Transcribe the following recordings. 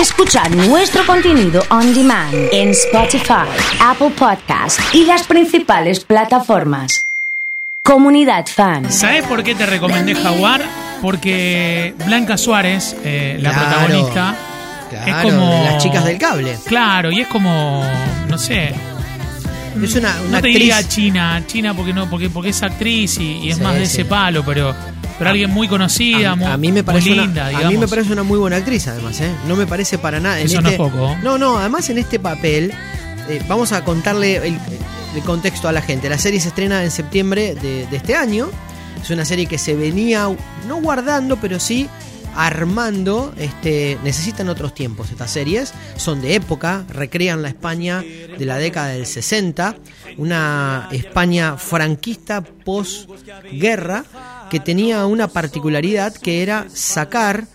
Escuchar nuestro contenido on demand en Spotify, Apple Podcast y las principales plataformas. Comunidad Fan. ¿Sabes por qué te recomendé Jaguar? Porque Blanca Suárez, eh, la Claro. protagonista, Claro, es como. las chicas del cable. Claro, y es como. No sé. Es una, una no te actriz. diría China, China porque no, porque, porque es actriz y, y es Sí, más de sí. ese palo, pero, pero alguien muy conocida, a, muy, a mí me parece muy una, linda, a mí me parece una muy buena actriz además ¿eh? no me parece para nada en Eso no este- es poco. no no además en este papel eh, vamos a contarle el, el contexto a la gente la serie se estrena en septiembre de, de este año es una serie que se venía no guardando pero sí armando este necesitan otros tiempos estas series son de época recrean la España de la década del 60 una España franquista posguerra que tenía una particularidad que era sacar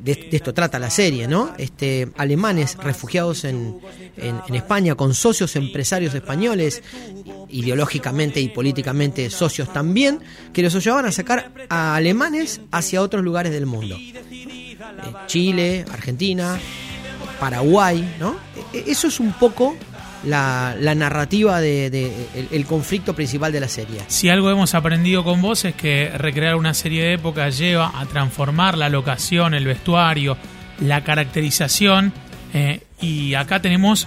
de, esto trata la serie, ¿no? Este, alemanes refugiados en, en- España con socios empresarios españoles, ideológicamente y políticamente socios también, que los ayudaban a sacar a alemanes hacia otros lugares del mundo. Eh, Chile, Argentina, Paraguay, ¿no? E- e- Eso es un poco la, la narrativa de, de- el, el conflicto principal de la serie. Si algo hemos aprendido con vos es que recrear una serie de época lleva a transformar la locación, el vestuario, la caracterización. eh, y acá tenemos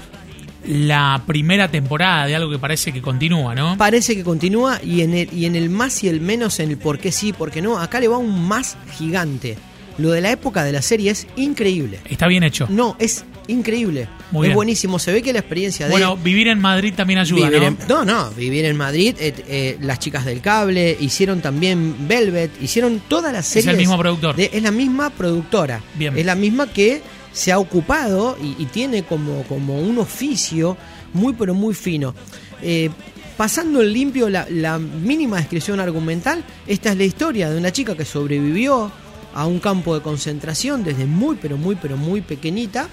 la primera temporada de algo que parece que continúa, ¿no? Parece que continúa y en, el, y en el más y el menos, en el por qué sí, por qué no, acá le va un más gigante. Lo de la época de la serie es increíble. Está bien hecho. No, es increíble. Muy es bien. buenísimo. Se ve que la experiencia de Bueno, vivir en Madrid también ayuda, ¿no? en, no, no, vivir en Madrid, eh, eh, las chicas del cable, hicieron también Velvet, hicieron todas las series. el mismo productor. de- es la misma productora. Bien. Es la misma que se ha ocupado y, y tiene como, como un oficio muy pero muy fino. Eh, pasando en limpio la, la mínima descripción argumental, esta es la historia de una chica que sobrevivió a un campo de concentración desde muy pero muy pero muy pequeñita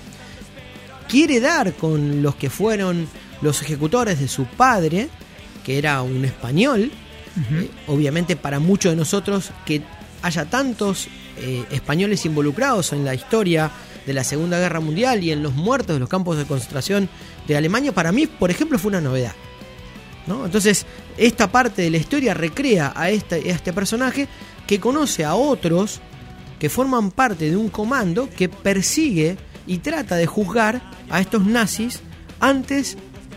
quiere dar con los que fueron los ejecutores de su padre, que era un español. Eh, obviamente para muchos de nosotros que haya tantos eh, españoles involucrados en la historia de la Segunda Guerra Mundial y en los muertos de los campos de concentración de Alemania, para mí, por ejemplo, fue una novedad. ¿no? Entonces, esta parte de la historia recrea a este, a este personaje que conoce a otros que forman parte de un comando que persigue y trata de juzgar a estos nazis antes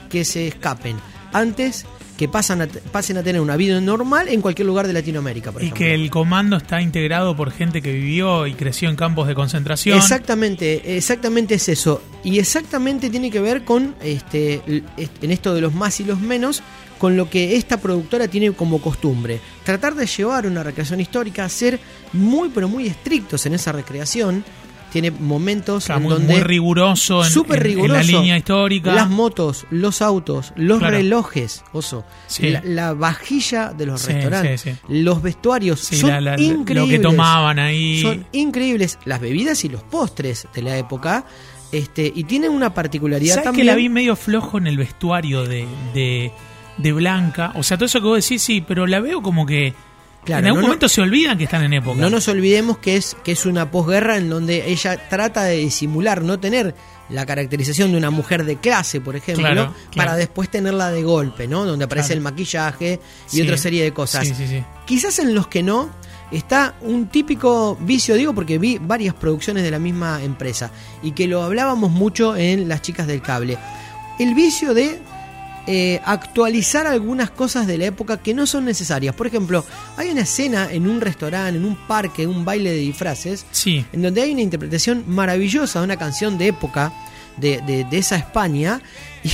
que se escapen, antes que pasan a- pasen a tener una vida normal en cualquier lugar de Latinoamérica. Por Y ejemplo. que el comando está integrado por gente que vivió y creció en campos de concentración. Exactamente, exactamente es eso. Y exactamente tiene que ver con, este, en esto de los más y los menos, con lo que esta productora tiene como costumbre. Tratar de llevar una recreación histórica, ser muy pero muy estrictos en esa recreación. Tiene momentos en muy, donde... muy riguroso, en, Súper en- en riguroso. la línea histórica. Las motos, los autos, los Claro. relojes, oso, Sí. la, la vajilla de los Sí, restaurantes, sí, sí. los vestuarios, son la- la- increíbles. lo que tomaban ahí. Son increíbles las bebidas y los postres de la época. Este, y tienen una particularidad ¿Sabes que también. la vi medio flojo en el vestuario de, de, de Blanca? O sea, todo eso que vos decís, sí, pero la veo como que Claro, en algún no, no- momento se olvidan que están en época. No nos olvidemos que es, que es una posguerra en donde ella trata de disimular, no tener la caracterización de una mujer de clase, por ejemplo, Claro, claro. para después tenerla de golpe, ¿no? Donde aparece el maquillaje y Sí. otra serie de cosas. Sí, sí, sí. Quizás en los que no está un típico vicio, digo porque vi varias producciones de la misma empresa y que lo hablábamos mucho en Las chicas del cable. El vicio de eh, actualizar algunas cosas de la época que no son necesarias. Por ejemplo, hay una escena en un restaurante, en un parque, un baile de disfraces, Sí. en donde hay una interpretación maravillosa de una canción de época de, de- de esa España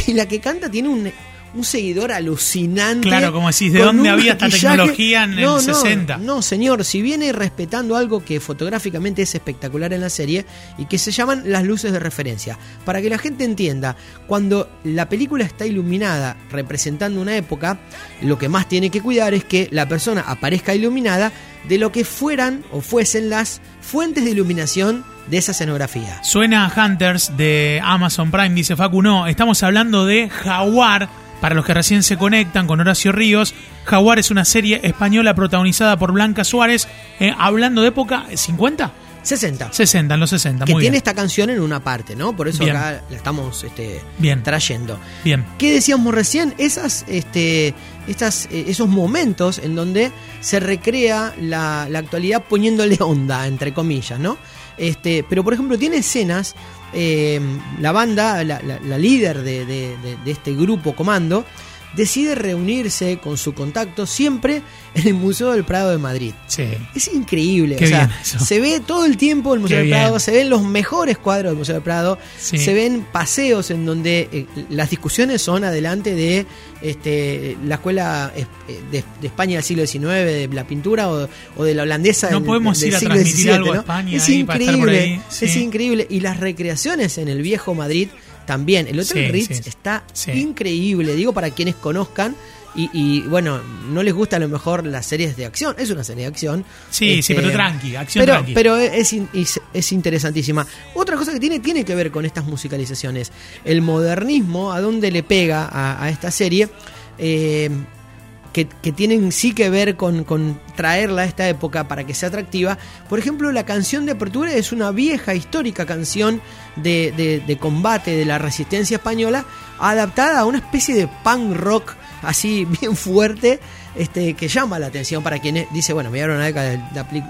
y la que canta tiene un, un seguidor alucinante. Claro, como decís, ¿de dónde había esta tecnología en el No, no, 60? No, señor, si viene respetando algo que fotográficamente es espectacular en la serie y que se llaman las luces de referencia. Para que la gente entienda, cuando la película está iluminada representando una época, lo que más tiene que cuidar es que la persona aparezca iluminada de lo que fueran o fuesen las fuentes de iluminación de esa escenografía. Suena a Hunters de Amazon Prime, dice Facu. No, estamos hablando de Jaguar. Para los que recién se conectan con Horacio Ríos, Jaguar es una serie española protagonizada por Blanca Suárez, eh, hablando de época 50. 60. 60, en los 60, que muy tiene bien. esta canción en una parte, ¿no? Por eso Bien. acá la estamos este, Bien. trayendo. Bien. ¿Qué decíamos recién? Esas, este, estas, eh, esos momentos en donde se recrea la, la actualidad poniéndole onda, entre comillas, ¿no? Este, pero por ejemplo, tiene escenas. Eh, la banda, la, líder de, de- de- de este grupo comando, decide reunirse con su contacto siempre en el Museo del Prado de Madrid. Sí. Es increíble, Qué o sea, se ve todo el tiempo el Museo Qué del bien. Prado, se ven los mejores cuadros del Museo del Prado, Sí. se ven paseos en donde eh, las discusiones son adelante de este, la escuela eh, de, de España del siglo XIX, de la pintura o, o de la holandesa No del, podemos del ir a siglo transmitir XVII, algo a ¿no? España Es ahí para estar por increíble, ahí, sí. es increíble. Y las recreaciones en el viejo Madrid también. El Hotel Sí, Ritz sí. está Sí. increíble, digo para quienes conozcan. Y, y, bueno, no les gusta a lo mejor las series de acción. Es una serie de acción. Sí, sí, Este, pero tranqui, acción pero, tranqui. pero es, es interesantísima. Otra cosa que tiene tiene que ver con estas musicalizaciones. El modernismo, a dónde le pega a, a esta serie, eh, que, que tienen sí que ver con, con traerla a esta época para que sea atractiva. Por ejemplo, la canción de apertura es una vieja, histórica canción de, de- de combate de la resistencia española, adaptada a una especie de punk rock así bien fuerte. Este, que llama la atención para quien dice, bueno, me dieron una,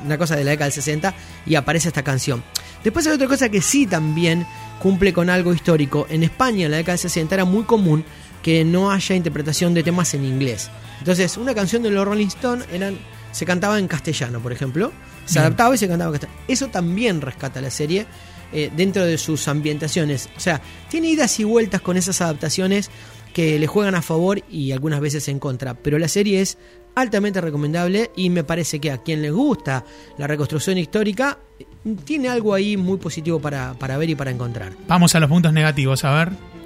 una cosa de la década del 60 y aparece esta canción. Después hay otra cosa que sí también cumple con algo histórico. En España, en la década del 60, era muy común que no haya interpretación de temas en inglés. Entonces, una canción de los Rolling Stones eran, se cantaba en castellano, por ejemplo. Se Bien. adaptaba y se cantaba en castellano. Eso también rescata la serie eh, dentro de sus ambientaciones. O sea, tiene idas y vueltas con esas adaptaciones que le juegan a favor y algunas veces en contra. Pero la serie es altamente recomendable y me parece que a quien le gusta la reconstrucción histórica eh, tiene algo ahí muy positivo para, para ver y para encontrar. Vamos a los puntos negativos, a ver.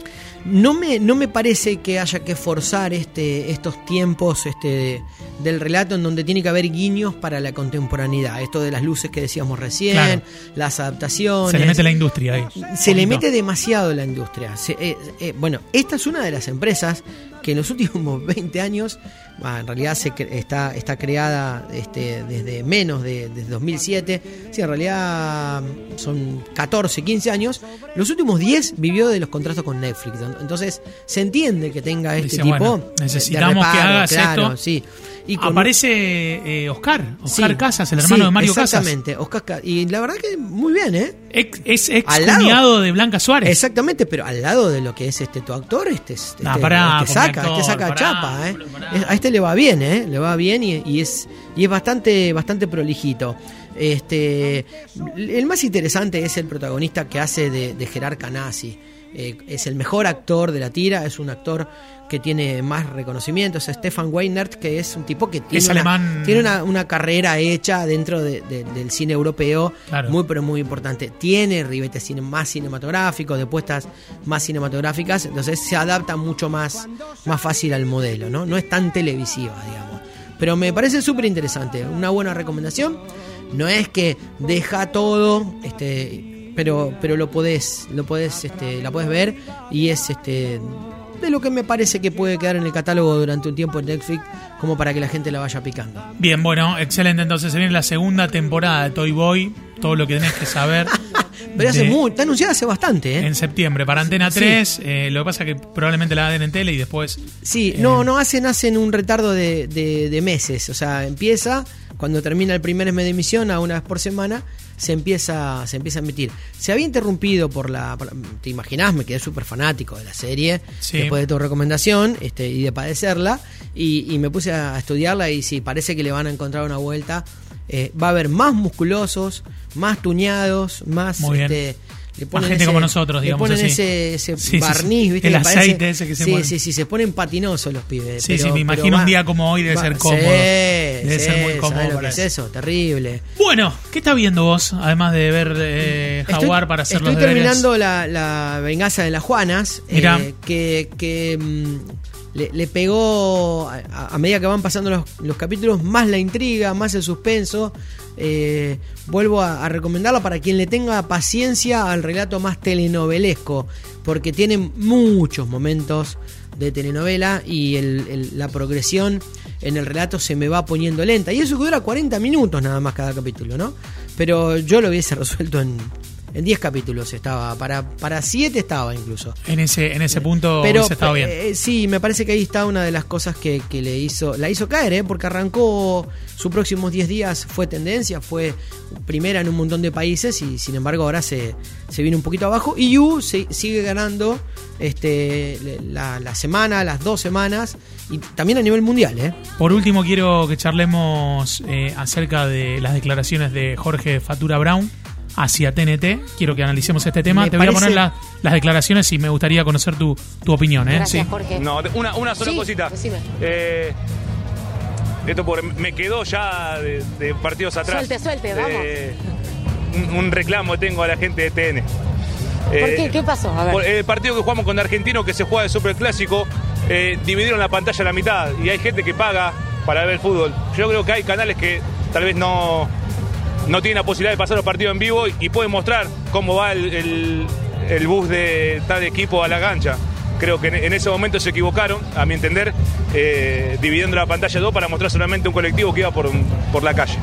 No me, no me parece que haya que forzar este, estos tiempos este, del relato en donde tiene que haber guiños para la contemporaneidad. Esto de las luces que decíamos recién, Claro. las adaptaciones. Se le mete la industria ahí. Se le mete demasiado la industria. Se- eh, eh, bueno, esta es una de las empresas que en los últimos 20 años, ah, en realidad se cre- está, está creada este, desde menos de desde 2007, sí, en realidad mm, son 14, 15 años, los últimos 10 vivió de los contratos con Netflix. Entonces se entiende que tenga este Dice, tipo bueno, de- de necesitamos que hagas claro, esto. Sí. Y Aparece eh, Oscar, Oscar sí, Casas, el hermano sí, de Mario Casas. Exactamente, Oscar Ca- Y la verdad que muy bien, ¿eh? Ex- es ex Al lado. cuñado de Blanca Suárez. Exactamente, pero al lado de lo que es este tu actor, este, es- este, Nah, pará, este saca, actor, este saca pará, chapa, ¿eh? pará. A este le va bien, ¿eh? Le va bien y, y es y es bastante bastante prolijito. Este, el más interesante es el protagonista que hace de, de Gerard Canasi. Eh, es el mejor actor de la tira, es un actor que tiene más reconocimientos, es Stefan Weinert, que es un tipo que tiene, Es una, alemán. tiene una, una carrera hecha dentro de- de- del cine europeo Claro. muy pero muy importante. Tiene ribetes cine- más cinematográficos, de puestas más cinematográficas, entonces se adapta mucho más, más fácil al modelo, ¿no? No es tan televisiva, digamos. Pero me parece súper interesante, una buena recomendación. No es que deja todo, este, pero, pero lo podés, lo podés, este, la podés ver y es este de lo que me parece que puede quedar en el catálogo durante un tiempo en Netflix, como para que la gente la vaya picando. Bien, bueno, excelente. Entonces se viene la segunda temporada de Toy Boy. Todo lo que tenés que saber. Pero hace de- muy, está anunciada hace bastante, ¿eh? En septiembre, para Antena Sí. 3. eh, lo que pasa es que probablemente la den en tele y después. Sí, Eh, no, no hacen, hacen un retardo de, de- de meses. O sea, empieza, cuando termina el primer mes de emisión, a una vez por semana, se empieza, se empieza a emitir. Se había interrumpido por la. por- te imaginás, me quedé súper fanático de la serie. Sí. Después de tu recomendación este, y de padecerla. Y, y me puse a estudiarla y sí, parece que le van a encontrar una vuelta. Eh, va a haber más musculosos, más tuñados, más. Muy bien. este, le Más gente como nosotros, digamos Le ponen así. ese, ese Sí, sí, sí. barniz, ¿viste? El que parece- aceite ese que se sí, mueve. sí, sí, se ponen patinosos los pibes. Sí, pero- sí, me imagino va- un día como hoy debe va- ser cómodo. Sí, Debe sí, ser muy ¿sabes cómodo lo que para es eso. eso? Terrible. Bueno, ¿qué está viendo vos? Además de ver eh, Jaguar para hacer estoy los terminando la, la venganza de las Juanas, eh, que, que, mm, le, le pegó a, a medida que van pasando los, los capítulos más la intriga, más el suspenso. Eh, vuelvo a, a recomendarla para quien le tenga paciencia al relato más telenovelesco, porque tiene muchos momentos de telenovela y el- la progresión en el relato se me va poniendo lenta. Y eso dura 40 minutos nada más cada capítulo, ¿no? Pero yo lo hubiese resuelto en, en 10 capítulos estaba, para para 7 estaba incluso. En ese en ese punto Pero estaba bien. eh, sí, me parece que ahí está una de las cosas que, que le hizo la hizo caer, ¿eh? porque arrancó sus próximos 10 días fue tendencia, fue primera en un montón de países y sin embargo ahora se, se viene un poquito abajo y Yu se- sigue ganando este la, la semana, las dos semanas y también a nivel mundial, ¿eh? Por último, quiero que charlemos eh, acerca de las declaraciones de Jorge Fatura Brown hacia TNT. Quiero que analicemos este tema. Me Te voy a poner la- las declaraciones y me gustaría conocer tu, tu opinión. ¿eh? Gracias, Sí. Jorge. No, una, una sola Sí, cosita. Eh, esto por, me quedó ya de, de partidos atrás. Suelte, suelte, vamos. Eh, un, un reclamo tengo a la gente de TN. ¿Por qué? ¿Qué pasó? A ver. por el partido que jugamos con Argentino, que se juega de Superclásico, eh, dividieron la pantalla a la mitad y hay gente que paga para ver el fútbol. Yo creo que hay canales que tal vez no, no tienen la posibilidad de pasar los partidos en vivo y, y pueden mostrar cómo va el, el- el bus de tal equipo a la cancha. Creo que en, en ese momento se equivocaron, a mi entender, eh, dividiendo la pantalla en dos para mostrar solamente un colectivo que iba por, por la calle.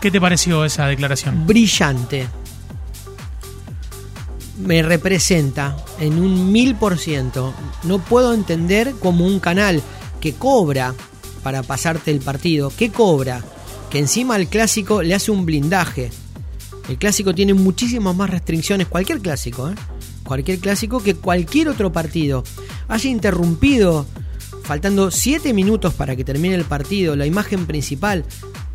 ¿Qué te pareció esa declaración? brillante. Me representa en un mil por ciento. No puedo entender como un canal que cobra para pasarte el partido, que cobra, que encima al clásico le hace un blindaje. El clásico tiene muchísimas más restricciones, cualquier clásico, ¿eh? cualquier clásico que cualquier otro partido. Haya interrumpido, faltando 7 minutos para que termine el partido, la imagen principal,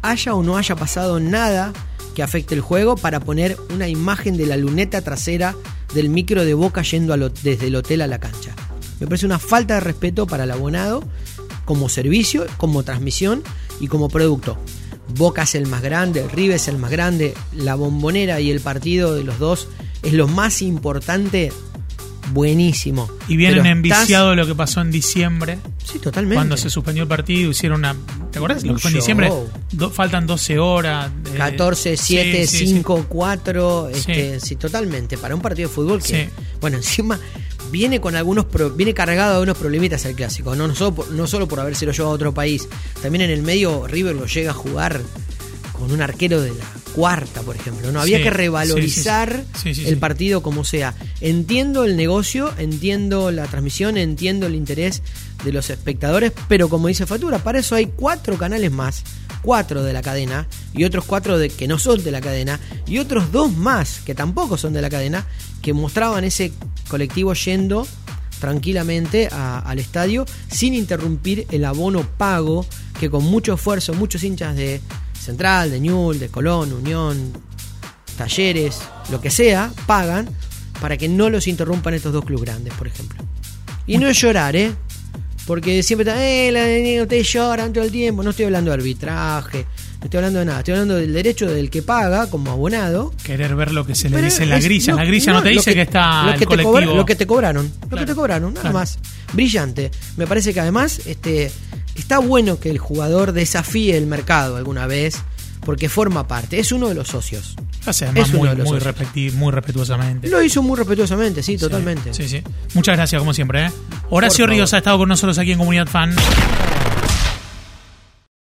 haya o no haya pasado nada que afecte el juego para poner una imagen de la luneta trasera del micro de Boca yendo desde el hotel a la cancha. Me parece una falta de respeto para el abonado como servicio, como transmisión y como producto. Boca es el más grande, River es el más grande, la bombonera y el partido de los dos es lo más importante, buenísimo. Y vienen enviciado lo que pasó en diciembre, Sí, totalmente. cuando se suspendió el partido, hicieron una... ¿Te acuerdas? Lo que fue en diciembre. Do- faltan 12 horas. eh, 14, 7, sí, sí, 5, 4, Sí. este, sí. totalmente. Para un partido de fútbol que, Sí. bueno, encima viene con algunos, pro- viene cargado de algunos problemitas el clásico. No, no, solo por, no solo por habérselo llevado a otro país, también en el medio River lo llega a jugar con un arquero de la cuarta, por ejemplo. No había Sí, que revalorizar sí, sí. El partido como sea. Entiendo el negocio, entiendo la transmisión, entiendo el interés de los espectadores, pero como dice Fatura, para eso hay cuatro canales más, cuatro de la cadena y otros cuatro de, que no son de la cadena y otros dos más que tampoco son de la cadena que mostraban ese colectivo yendo tranquilamente a- al estadio sin interrumpir el abono pago que con mucho esfuerzo muchos hinchas de Central, de Ñul, de Colón, Unión, Talleres, lo que sea, pagan para que no los interrumpan estos dos clubes grandes, por ejemplo. Y no es llorar, ¿eh? Porque siempre está, eh, ustedes lloran todo el tiempo. No estoy hablando de arbitraje, estoy hablando de nada. Estoy hablando del derecho del que paga como abonado. Querer ver lo que se le dice en la grilla. La grilla no, te dice que, está lo el que te cobra- lo que te cobraron, lo que te cobraron, nada claro. más. Brillante. Me parece que además este, está bueno que el jugador desafíe el mercado alguna vez, porque forma parte, es uno de los socios. Lo hace además es uno muy, de los muy, socios. muy respetuosamente. Lo hizo muy respetuosamente, sí, totalmente. Sí, sí. Muchas gracias, como siempre. ¿eh? Horacio. Ríos ha estado con nosotros aquí en Comunidad Fan.